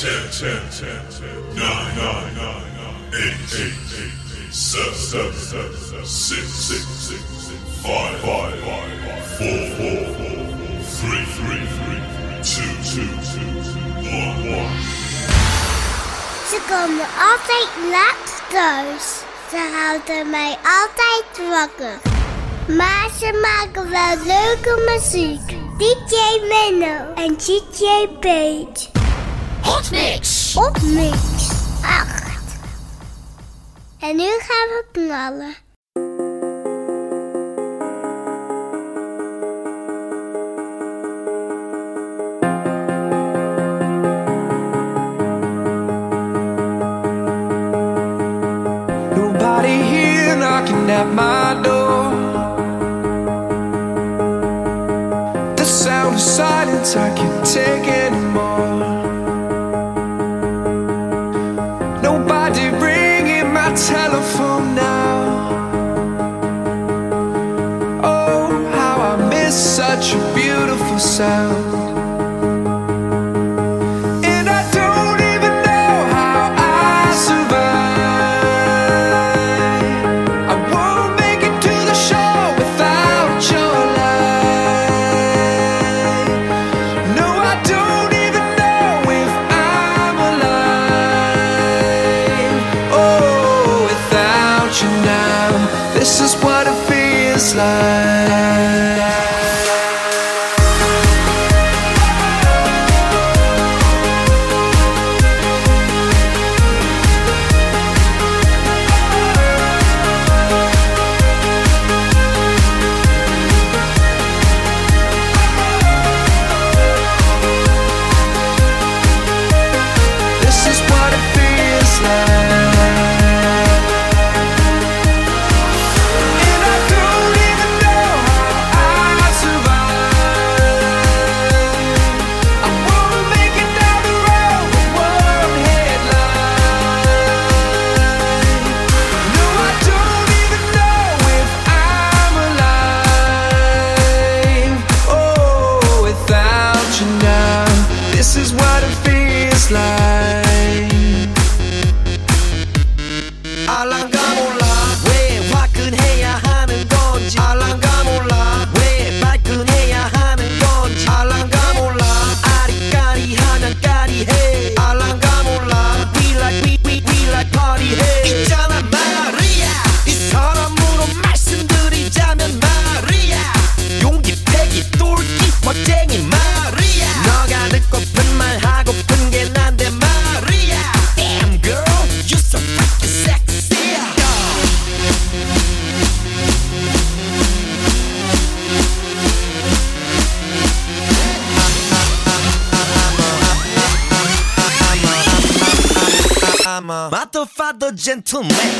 ten, ten, ten, ten, nine, nine, nine, nine, eight, eight, eight, eight, seven, seven, seven, seven, six, six, six, six, five, five, five, four, four, four, four, three, three, two, two, two, one, one. Ze komen altijd laatst. thuis. Ze houden mij altijd wakker. Maar ze maken wel leuke muziek. DJ Menno en DJ Page. Hot mix, hot mix. Ach. En nu gaan we knallen. Nobody here knocking at my door. The sound of silence I can take. sound gentleman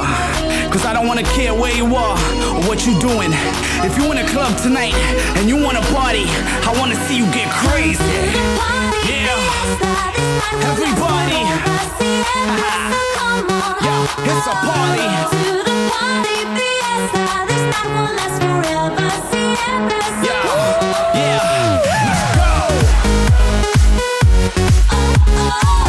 up. Cause I don't wanna care where you are or what you doing. If you in a club tonight and you wanna party, I wanna see you get crazy. Yeah. Everybody. Yo, it's a party. Yeah. Yeah. Let's go. Oh, oh, oh.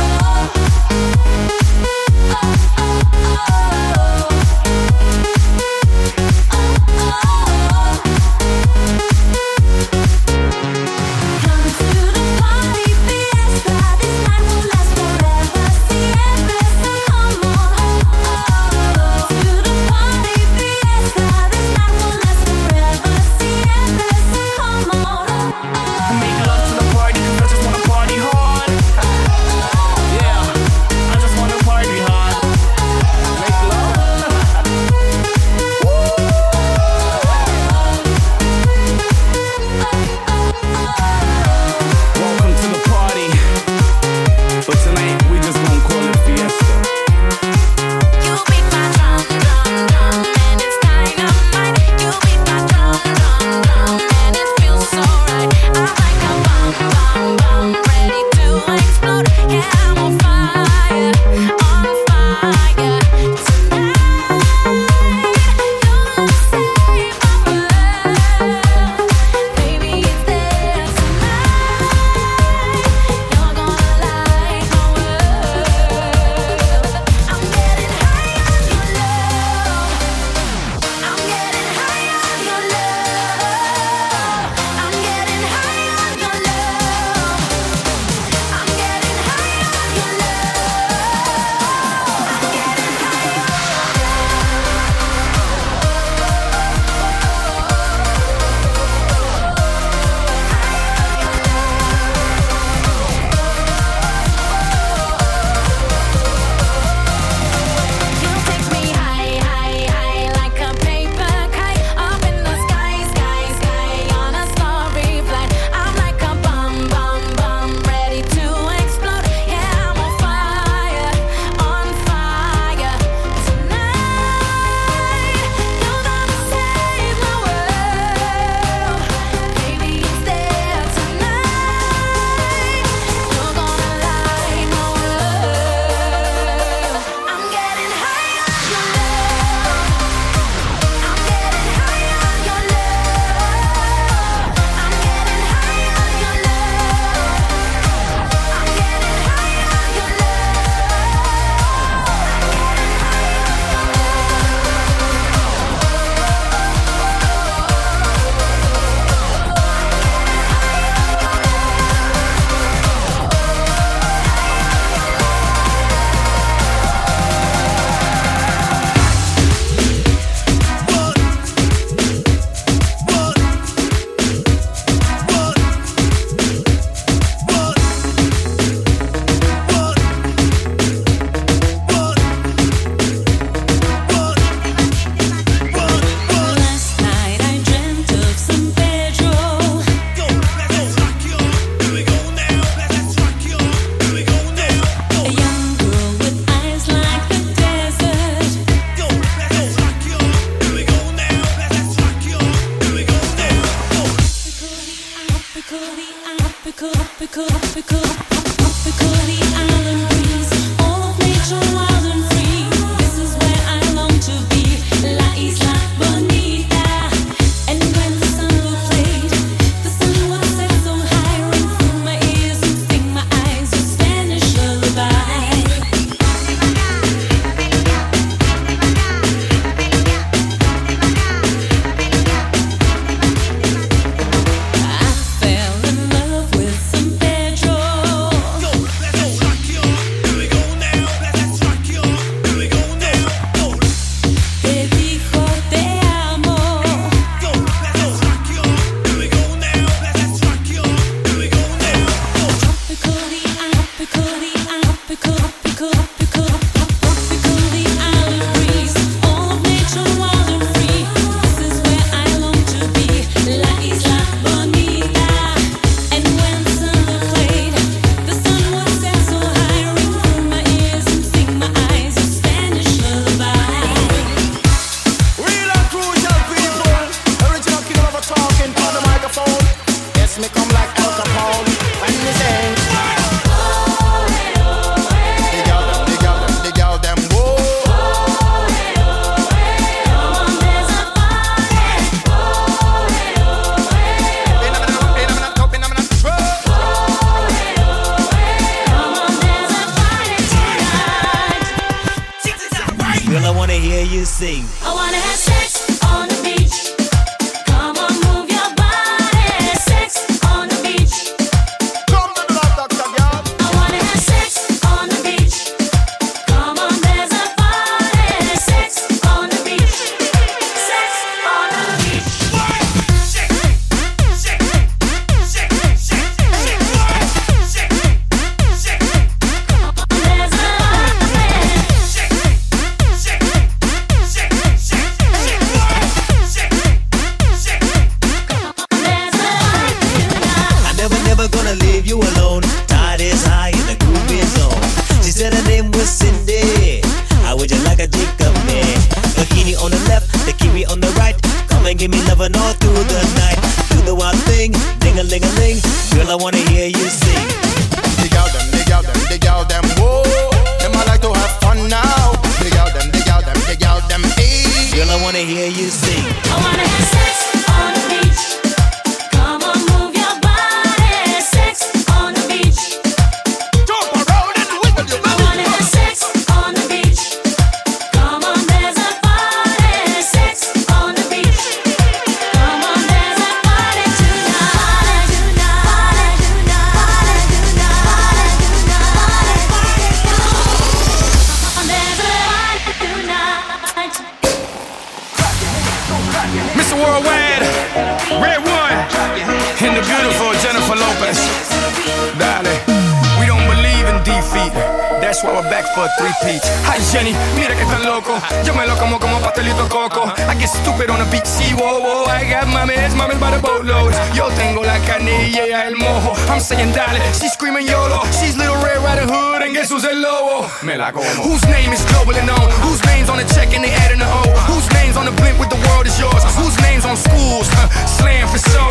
feet. That's why we're back for a three-peat. Hi Jenny, mira que tan loco. Yo me lo como como pastelito coco. I get stupid on a beach, sí, whoa, whoa. I got mames, mames by the boatload. Yo tengo la canilla el mojo. I'm saying dale, she's screaming YOLO. She's little Red Riding Hood and guess who's el lobo? Me la como. Whose name is global and known? Whose name's on the check and they adding the hoe? Whose name's on the blimp with the world is yours? Whose name's on schools? Huh, slam for show.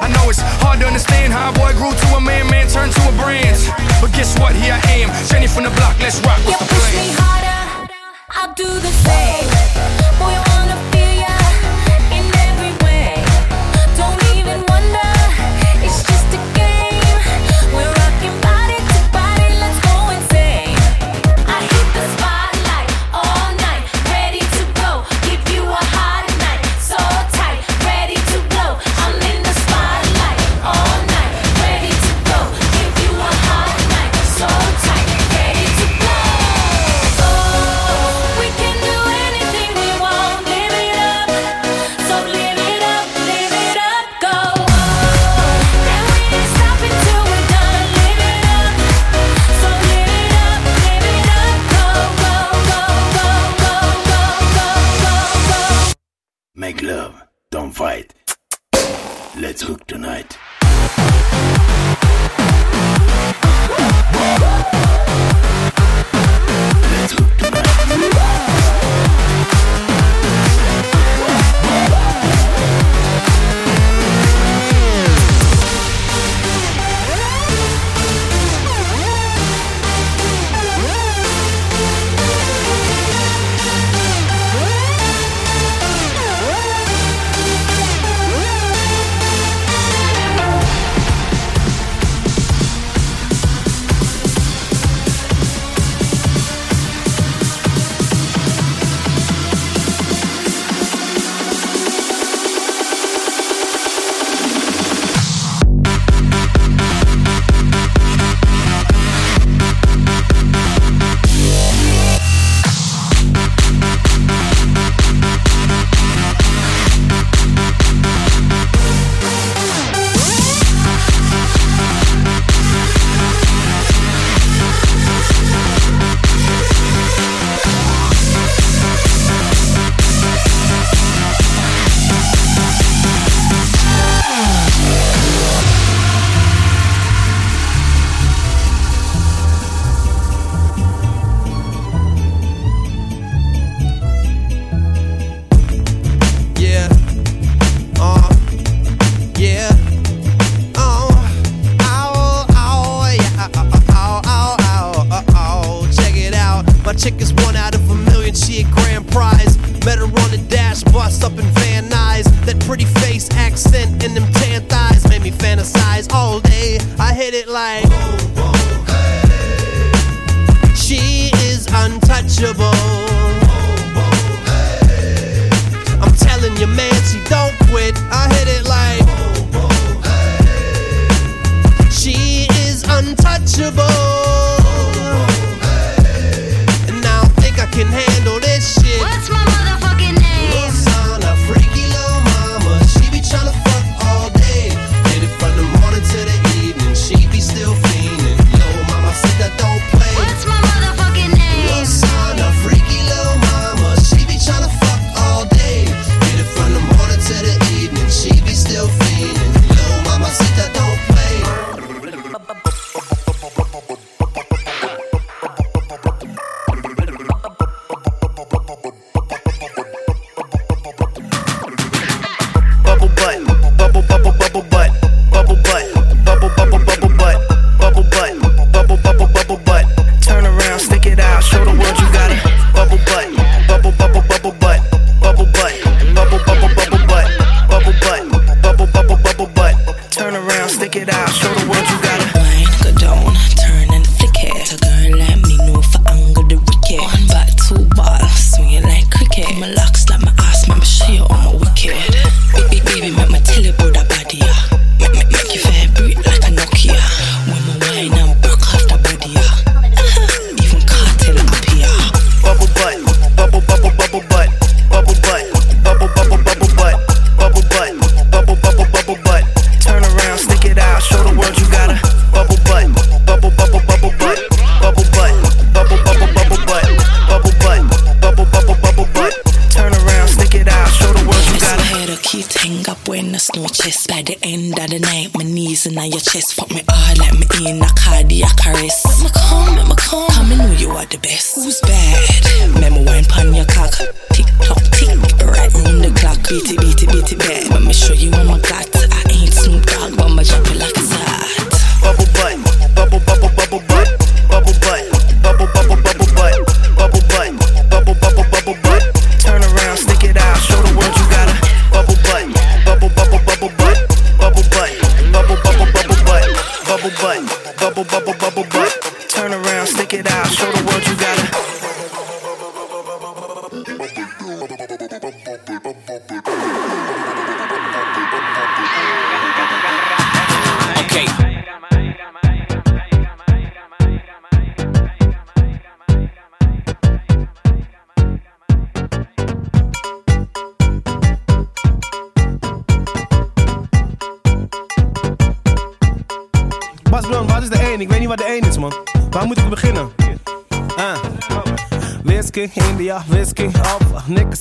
I know it's hard to understand how a boy grew to a man, man turned to a brand. But guess what? Here I aim. Jenny from the block, let's rock. You push me harder, I'll do the same. Boy,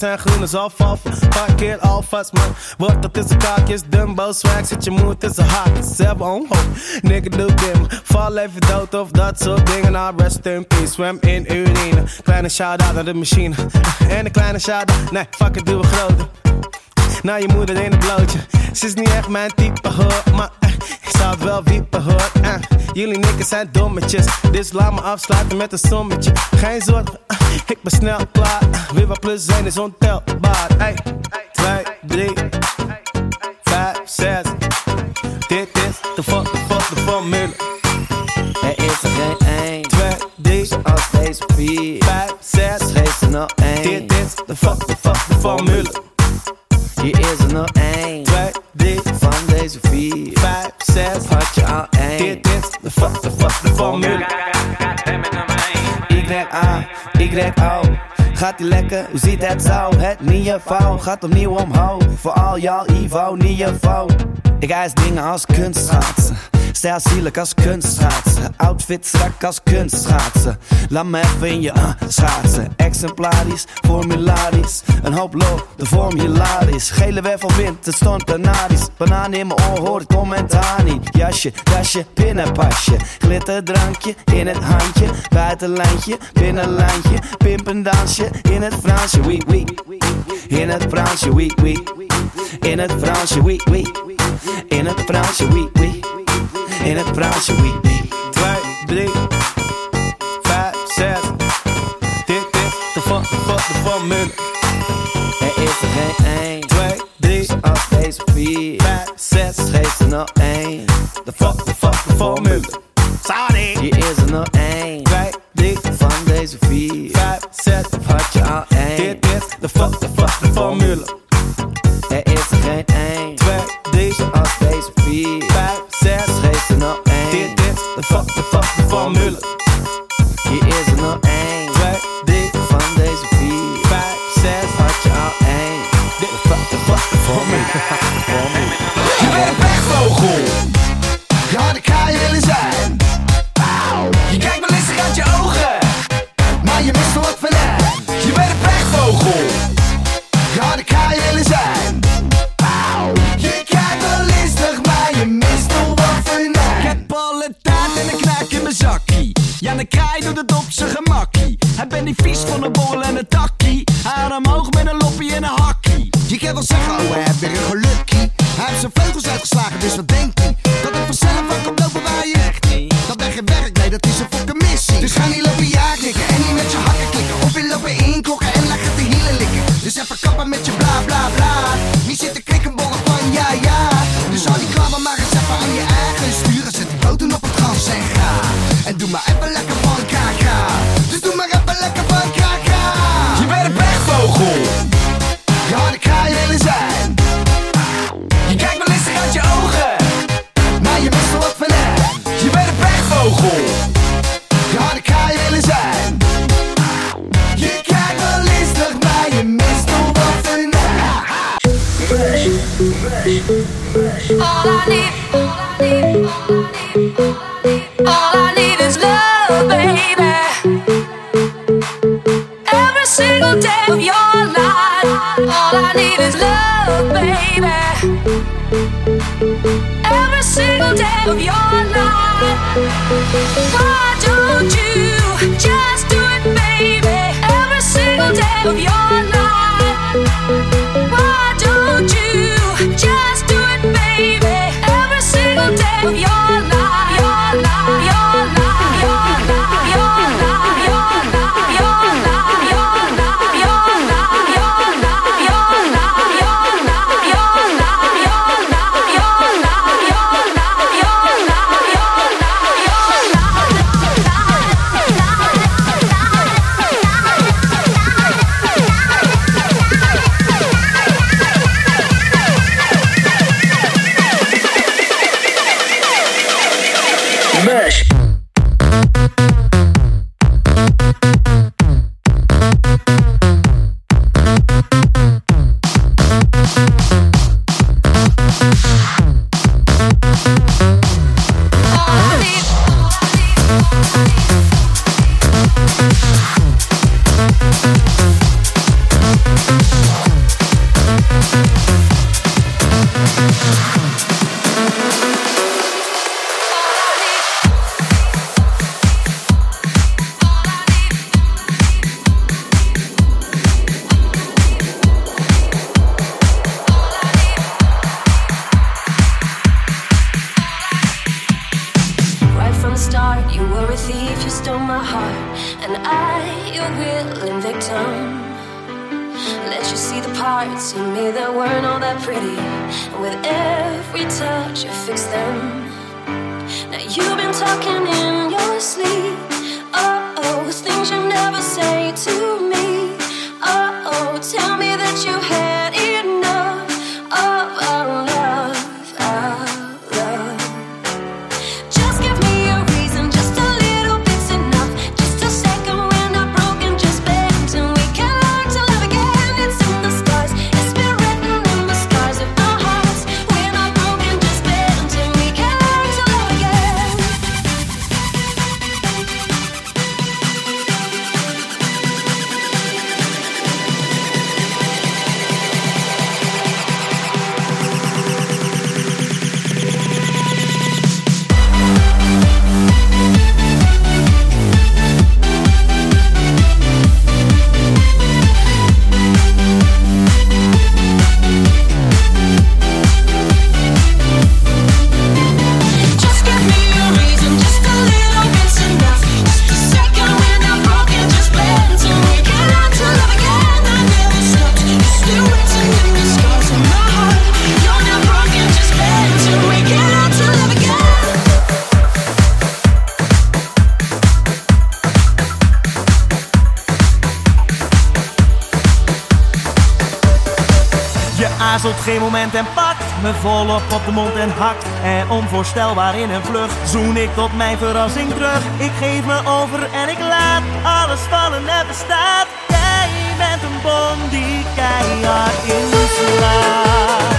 zijn groen als alfalfa. Parkeer alvast, man. Wordt dat tussen kaakjes, Dumbo swag. Zit je moed tot een hart. Zelf onhoop. Nigga, doe dim. Val even dood of dat soort dingen. Nou, rest in peace, zwem in urine. Kleine shout-out naar de machine. En een kleine shout-out, nee, fuck it, doe we groter naar je moeder in een blootje. Ze is niet echt mijn type hoor, maar eh, ik zou wel wiepen hoor. Eh. Jullie niks zijn dommetjes, dus laat me afsluiten met een sommetje. Geen zorgen, eh, ik ben snel klaar. Eh. Weer wat plus zijn is ontelbaar. Hey, 2, 3, 5, 6. Dit is de volgende formule. Er is er geen 1, 2, 3, zoals deze 4, 5, 6, geef ze nou 1. Dit is de volgende formule. Je is er nog één. Twee, drie. Van deze vier. Vijf, zes. Had je al één. Dit is de vaste, vaste formule. Y-A, Y-O. Gaat die lekker, u ziet het zo. Het niveau gaat opnieuw omhoog. Voor al jouw Ivo, fout. Ik eis dingen als kunstschatsen Stijl zielig als kunstschaatsen. Outfit strak als kunstschaatsen. Laat me even in je eh, schaatsen. Exemplarisch, formularisch. Een hoop de vorm. Gele werf van wind, het stond Canaries. Banaan in mijn oor, hoor commentaar niet. Jasje, dasje, binnenpasje. Glitterdrankje in het handje. Buitenlijntje, binnenlijntje. pimpendansje dansje in het Fransje, oui, oui. In het Fransje, oui, oui. In het Fransje, oui, oui. In het Fransje, oui, oui. in het branche wie die. Twee, drie, vijf, zes. Dit is de fucking formule. Er is er geen één. Twee, drie, als deze vier. Vijf, zes, geef er nog één. De fucking fucking formule. Sorry. Hier is er nog één. Twee, drie, van deze vier. Vijf, zes, of had je al één. Dit is de fucking fucking formule. de kraai doet het op zijn gemakkie. Hij ben niet vies van een borrel en een takkie. Hij omhoog met een loppie en een hakkie. Je kan wel zeggen, oh hij heeft weer een gelukkie. Hij heeft zijn vleugels uitgeslagen, dus wat denk walking in. en pakt me volop op de mond en hakt. En eh, onvoorstelbaar in een vlucht zoen ik tot mijn verrassing terug. Ik geef me over en ik laat alles vallen en bestaat. Jij bent een bom die keihard in slaat.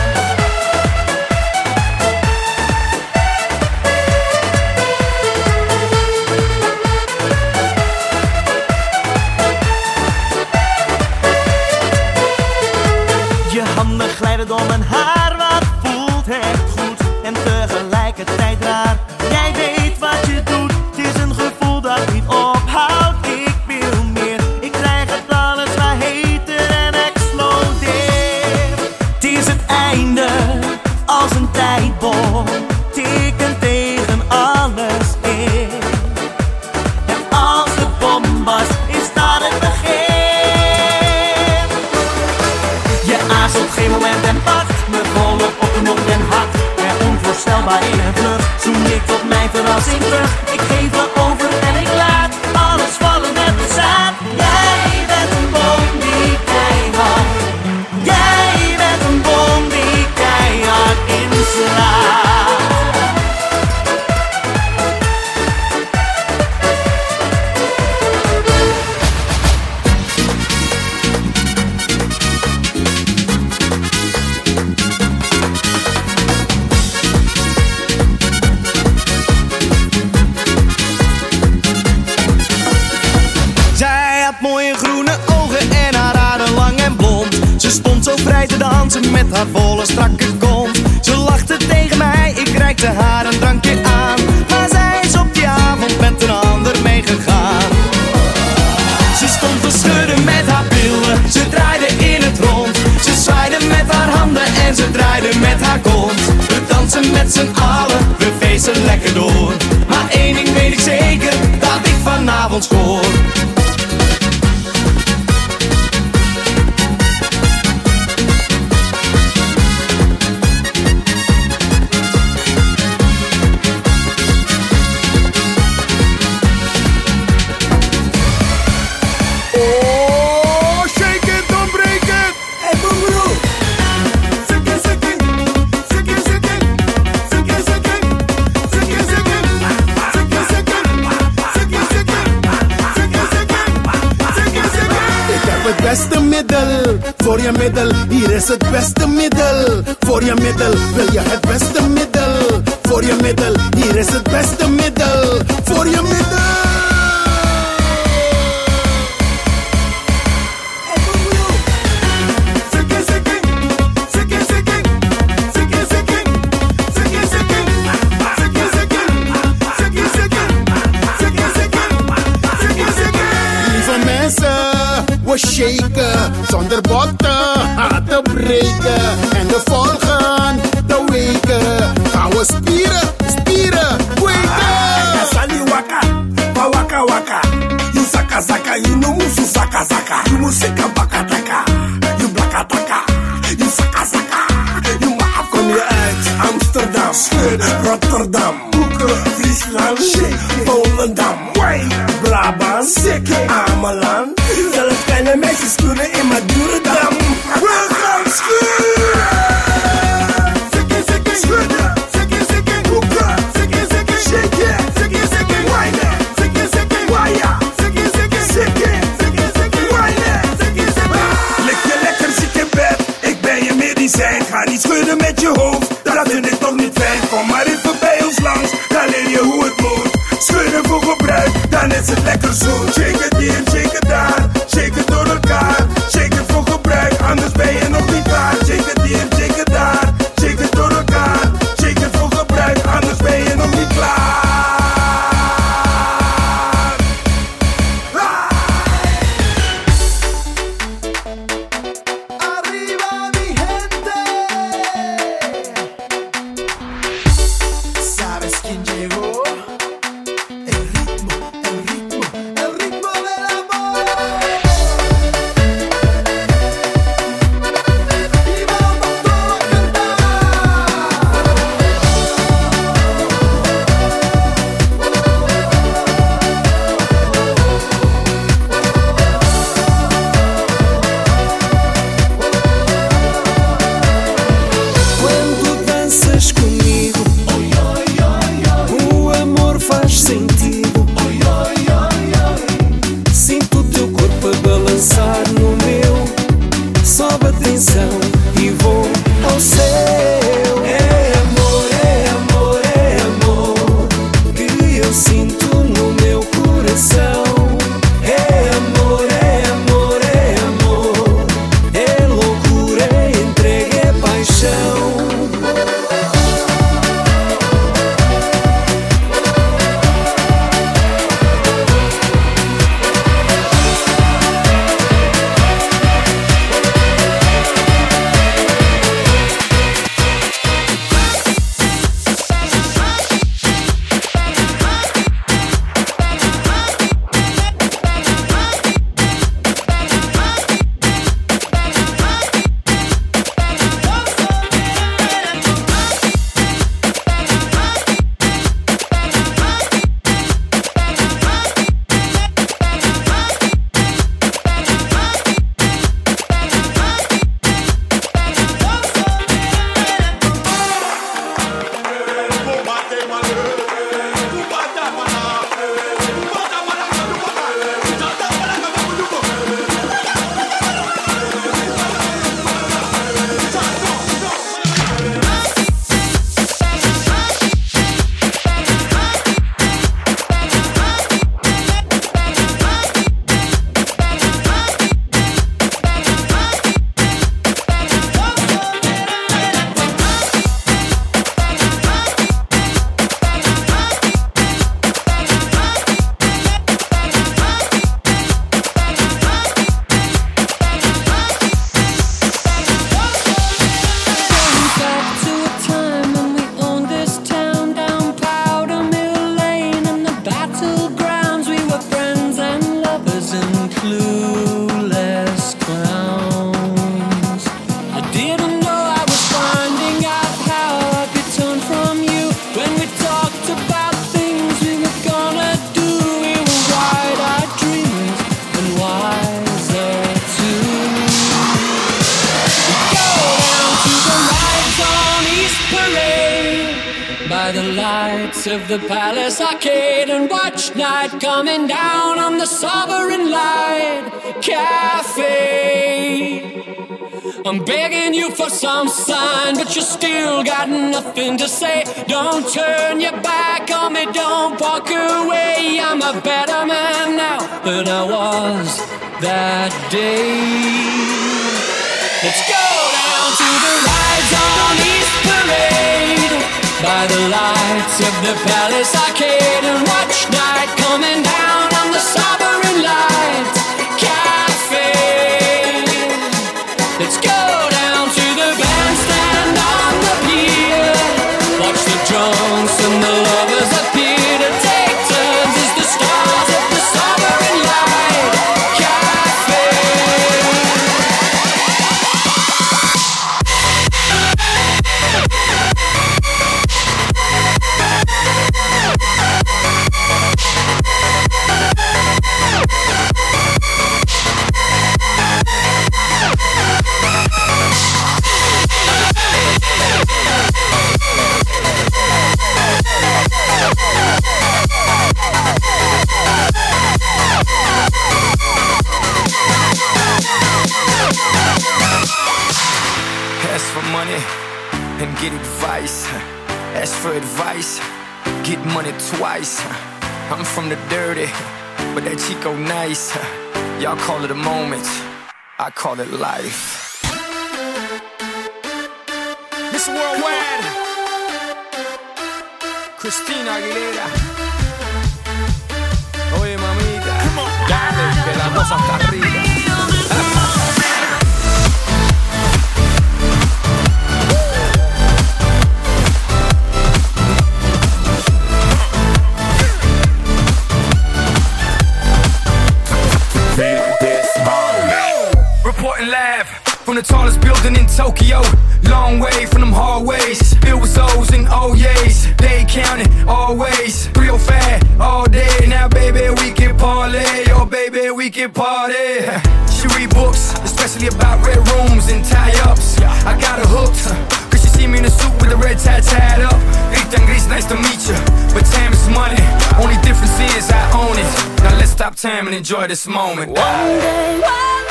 Op geen moment en pakt me volop op de mond en hart. En onvoorstelbaar in een vlucht zoen ik tot mijn verrassing terug Ik geef er over en lekker door. Maar één ding weet ik zeker, dat ik vanavond scoor. waka waka. You zaka zaka, you no musu zaka zaka. You musika baka taka, you blaka taka. You zaka zaka, you maaf on your edge. Amsterdam, Rotterdam, Boeken, Friesland, Polen, Dam, Brabant, Amalan. Nothing to say. Don't turn your back on me, don't walk away. I'm a better man now than I was that day. Let's go down to the rides on East Parade by the lights of the Palace Arcade and watch night coming down twice. I'm from the dirty, but that Chico nice. Y'all call it a moment, I call it life. Miss Worldwide, Christina Aguilera. Oye, mamita, dale, que la cosa está arriba. In Tokyo. Long way from them hallways. Filled with O's and oh O's. They counting always. 305 all day. Now, baby, we can parlay. Oh, baby, we can party. She read books, especially about red rooms and tie ups. I got her hooked. Cause she see me in a suit with a red tie tied up. Christian Grey, nice to meet you. But time is money. Only difference is I own it. Now let's stop time and enjoy this moment. One day while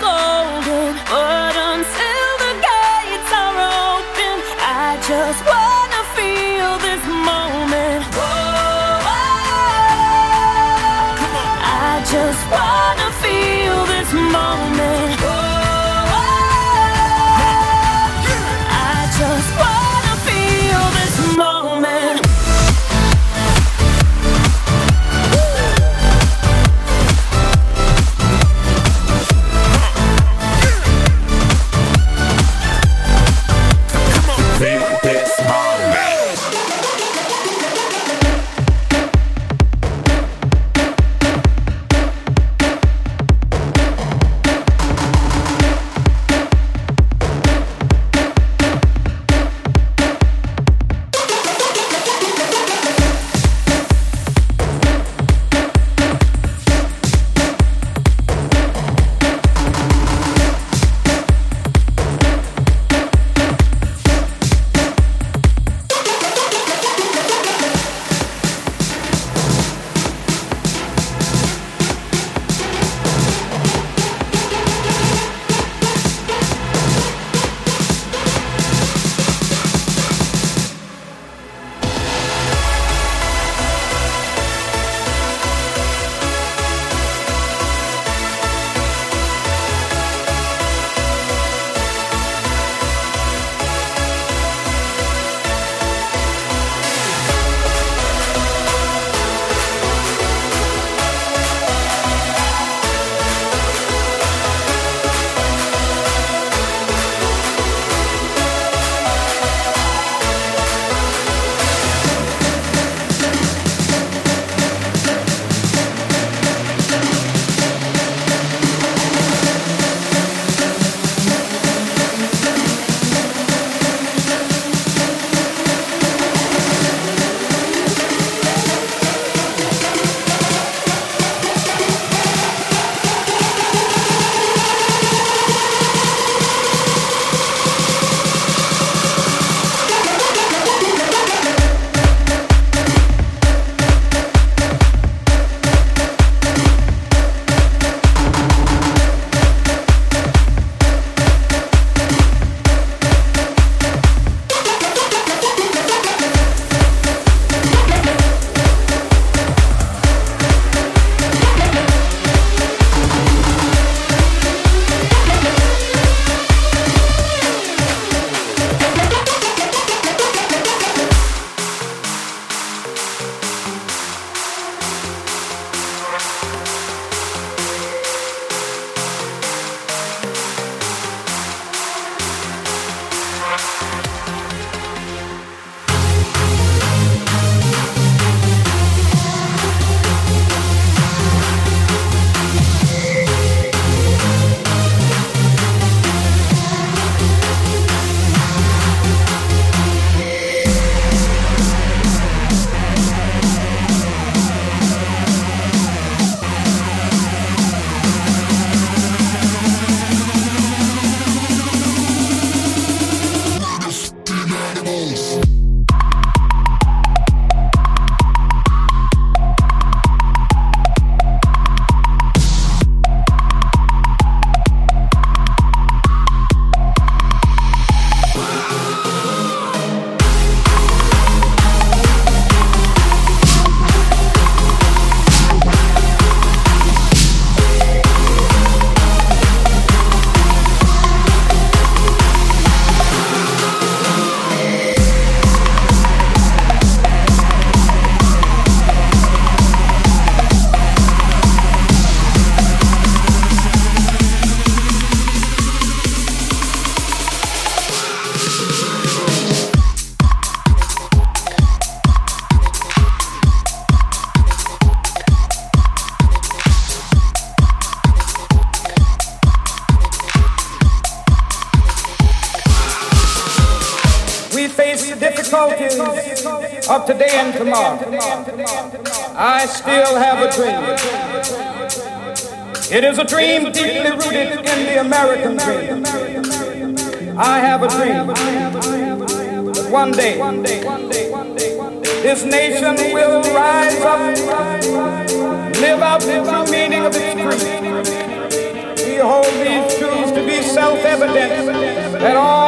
golden. But dream deeply rooted in the American dream. I have a dream that one day this nation will rise up, live out the true meaning of its creed. We hold these truths to be self-evident that all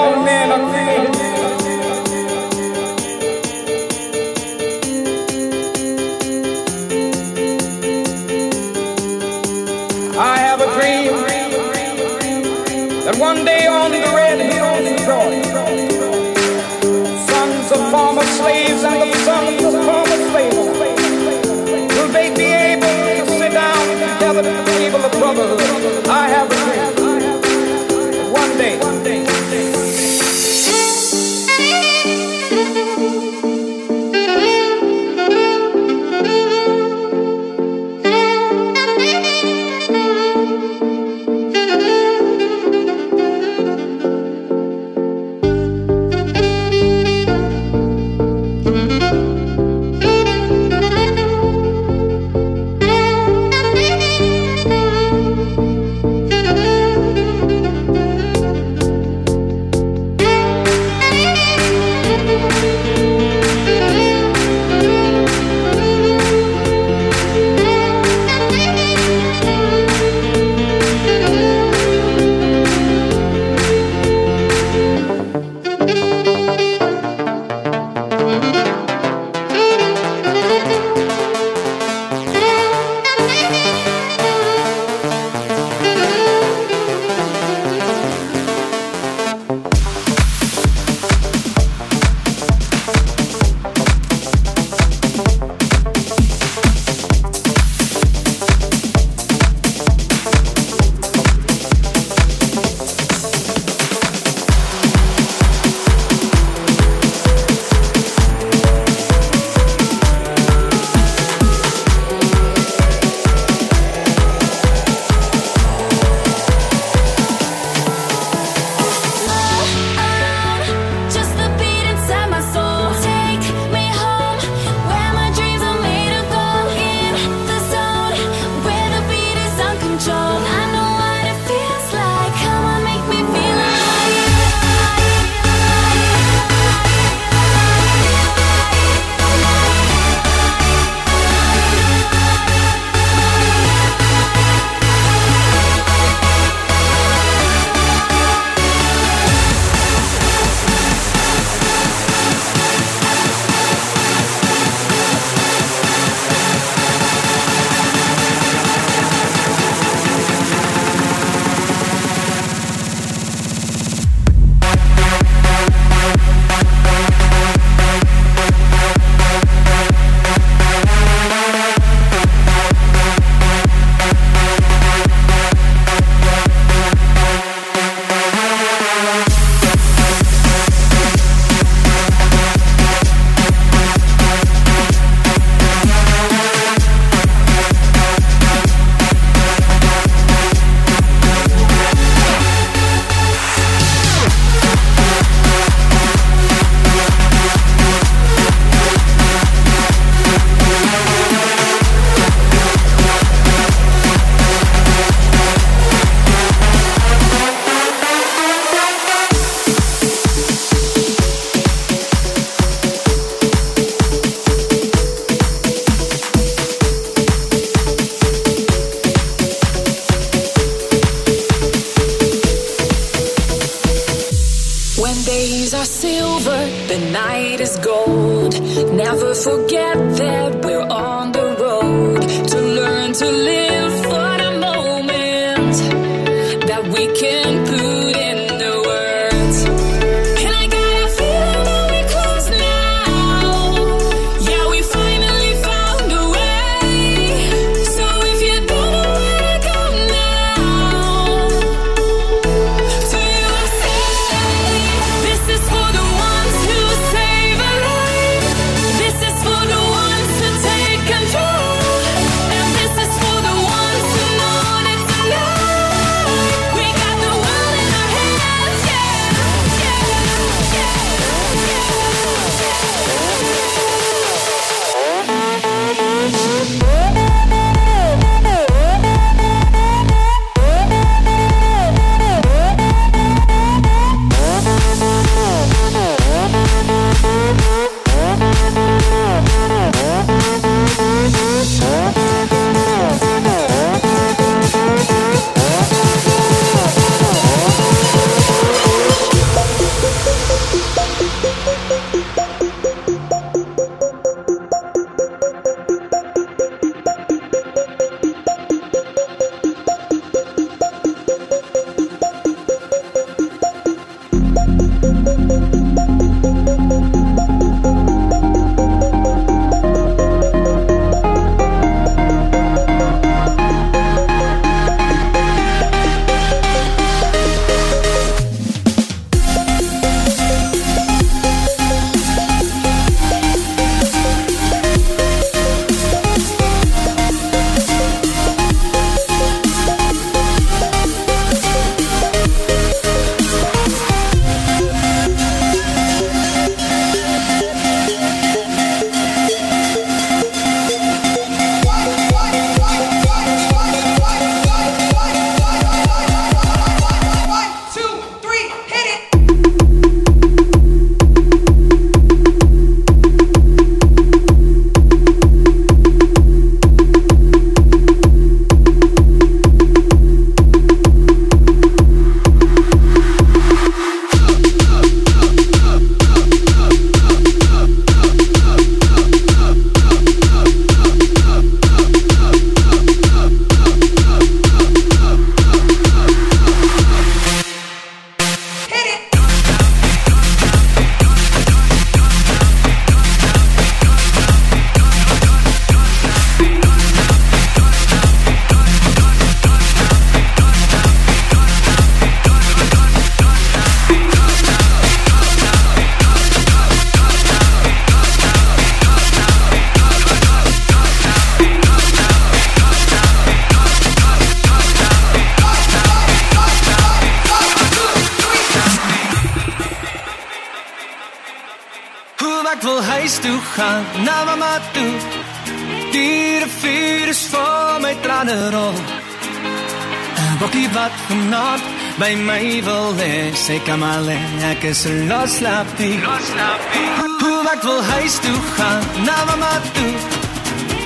vanaand by my wil hê. Sê kom alleen, ek is los lapie. Los lapie. Hoe ek wil huis toe gaan, na mamma toe.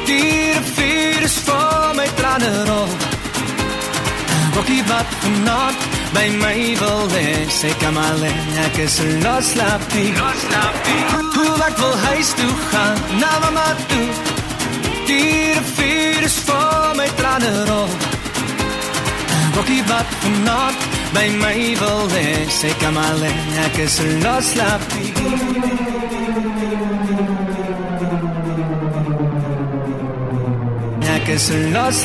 Dier vier is vol my trane rol. Rokkie wat vanaand by my wil hê. Sê kom alleen, ek is los lapie. Los lapie. Hoe ek wil huis toe gaan, na mamma toe. Dier vier is vol my trane rol. Rocky bat vannacht bij mij wel is. Ik kan alleen, ik is I guess Ik is er los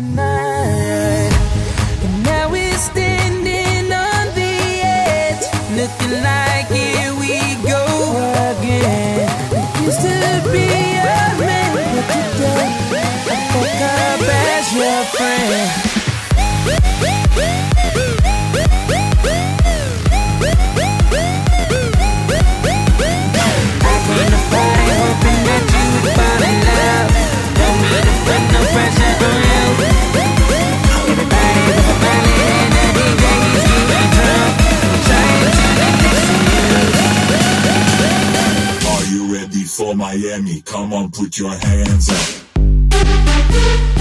Tonight. Come on, put your hands up.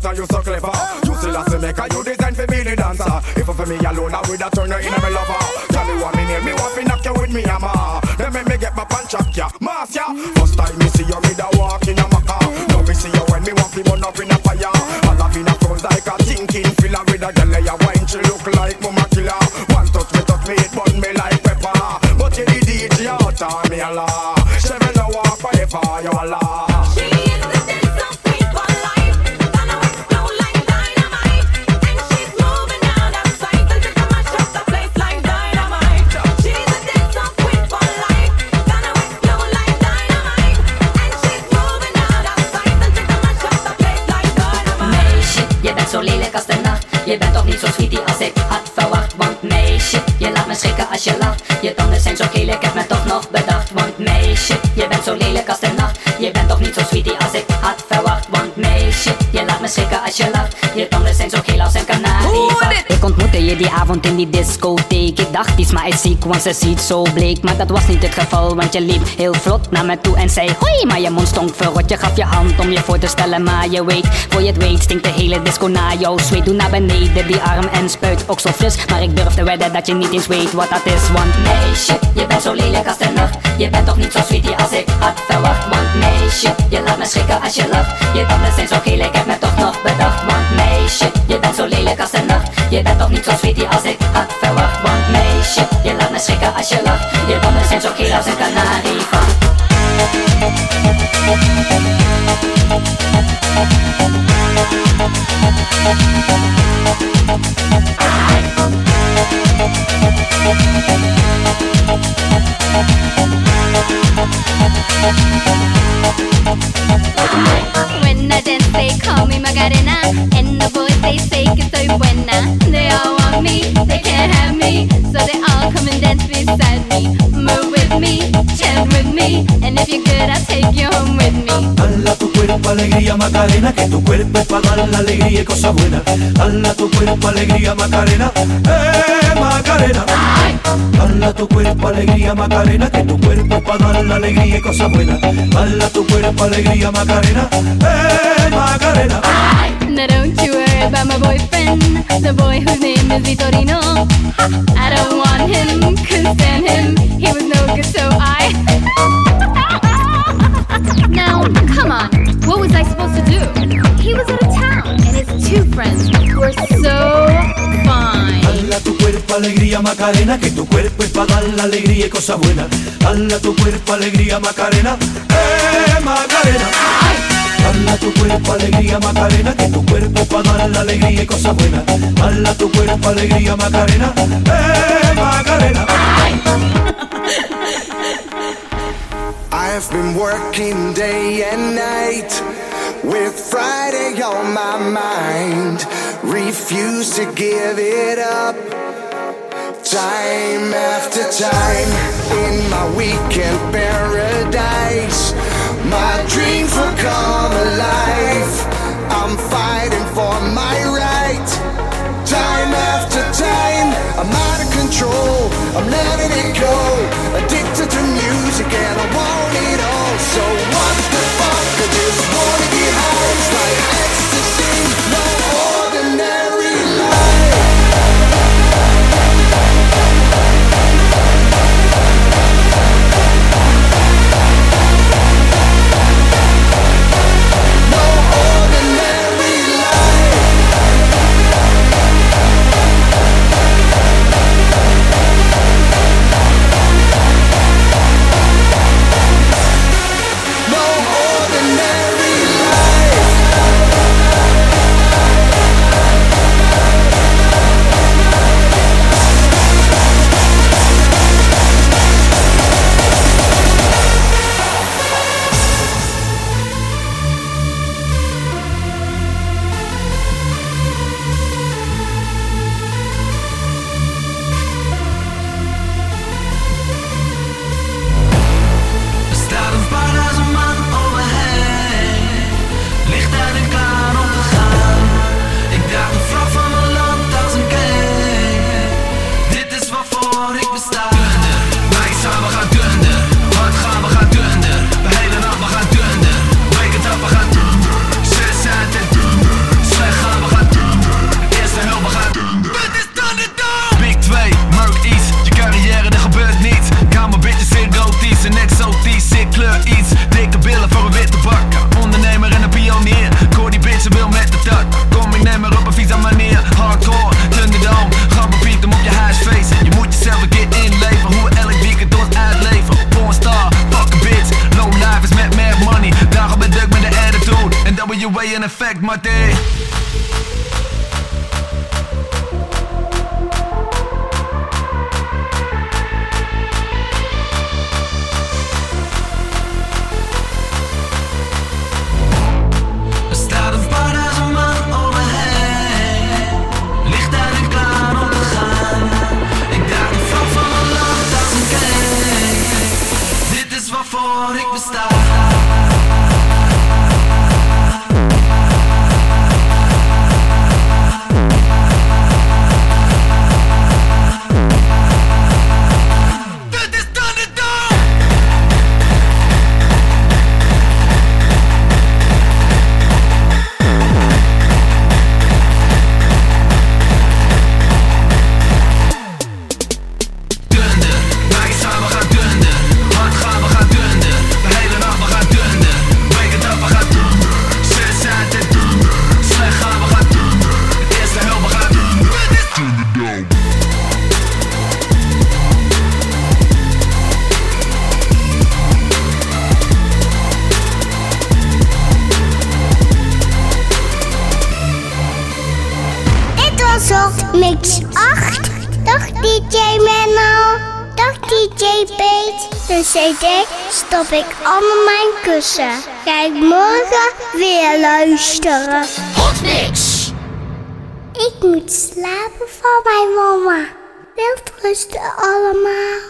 daughter, you so clever. You still a maker, you design for me the dancer. If for me alone, I would have turned her into my lover. Tell me what me need, me want to knock you with me hammer. Then make me get my punch up, ya, mass ya. First time me see you, me da walk in a maca. Now me see you when me want to burn up in a fire. I love in a front like a thinking filler with a girl ya wine, she look like mama killer. One touch me, touch me, it burn me like pepper. But you the DJ, you me a law. She me no walk forever, you a law. Nacht. Je bent toch niet zo sweetie als ik had verwacht. Want meisje, je laat me schrikken als je lacht. Je tanden zijn zo geel als een kanarie. Die avond in die discotheek. Ik dacht, die sma is ziek, want ze ziet zo bleek. Maar dat was niet het geval, want je liep heel vlot naar me toe en zei hoi. Maar je mond stonk verrot, je gaf je hand om je voor te stellen. Maar je weet, voor je het weet, stinkt de hele disco naar jouw zweet. Doe naar beneden die arm en spuit ook zo fris. Maar ik durf te wedden dat je niet eens weet wat dat is. Want meisje, je bent zo lelijk als de nacht. Je bent toch niet zo sweetie als ik had verwacht. Want meisje, je laat me schrikken als je lacht. Je tanden zijn zo geel, ik heb me toch nog bedacht. Want meisje, je bent zo lelijk als de nacht. Je bent toch niet zo sweetie als ik had verwacht. Want meisje, je laat me schrikken als je lacht. Je tanden zijn zo geel als een kanarie. When I dance, they call me. And the boys, they say buena. They all want me, they can't have me. So they all come and dance beside me. Move with me, chant with me. And if you're good, I'll take you home with me. Tu cuerpo alegría Macarena, que tu cuerpo es para dar la alegría y cosas buenas. Dala tu cuerpo alegría Macarena, eh Macarena. Dala tu cuerpo alegría Macarena, que tu cuerpo es para dar la alegría y cosas buenas. Dala tu cuerpo alegría Macarena, eh Macarena. Now don't you worry about my boyfriend, the boy whose name is Vitorino. I don't want him, couldn't stand him. He was no good, so I. now, come on, what was I supposed to do? He was out of town, and his two friends were so fine. Dala tu cuerpo alegría Macarena, que tu cuerpo es para dar la alegría y cosas buenas. Dala tu cuerpo alegría Macarena, eh Macarena. Tu cuerpo alegría Macarena, que tu cuerpo para dar la alegría y tu cuerpo alegría Macarena, eh Macarena. I've been working day and night with Friday on my mind. Refuse to give it up. Time after time in my weekend paradise, my dreams will come alive. I'm fighting for my right. Time after time, I'm out of control. I'm letting it go. Addicted to music and I want it all. So what heb ik allemaal mijn kussen. Kijk morgen weer luisteren. Hot niks. Ik moet slapen van mijn mama. Wilt rusten allemaal.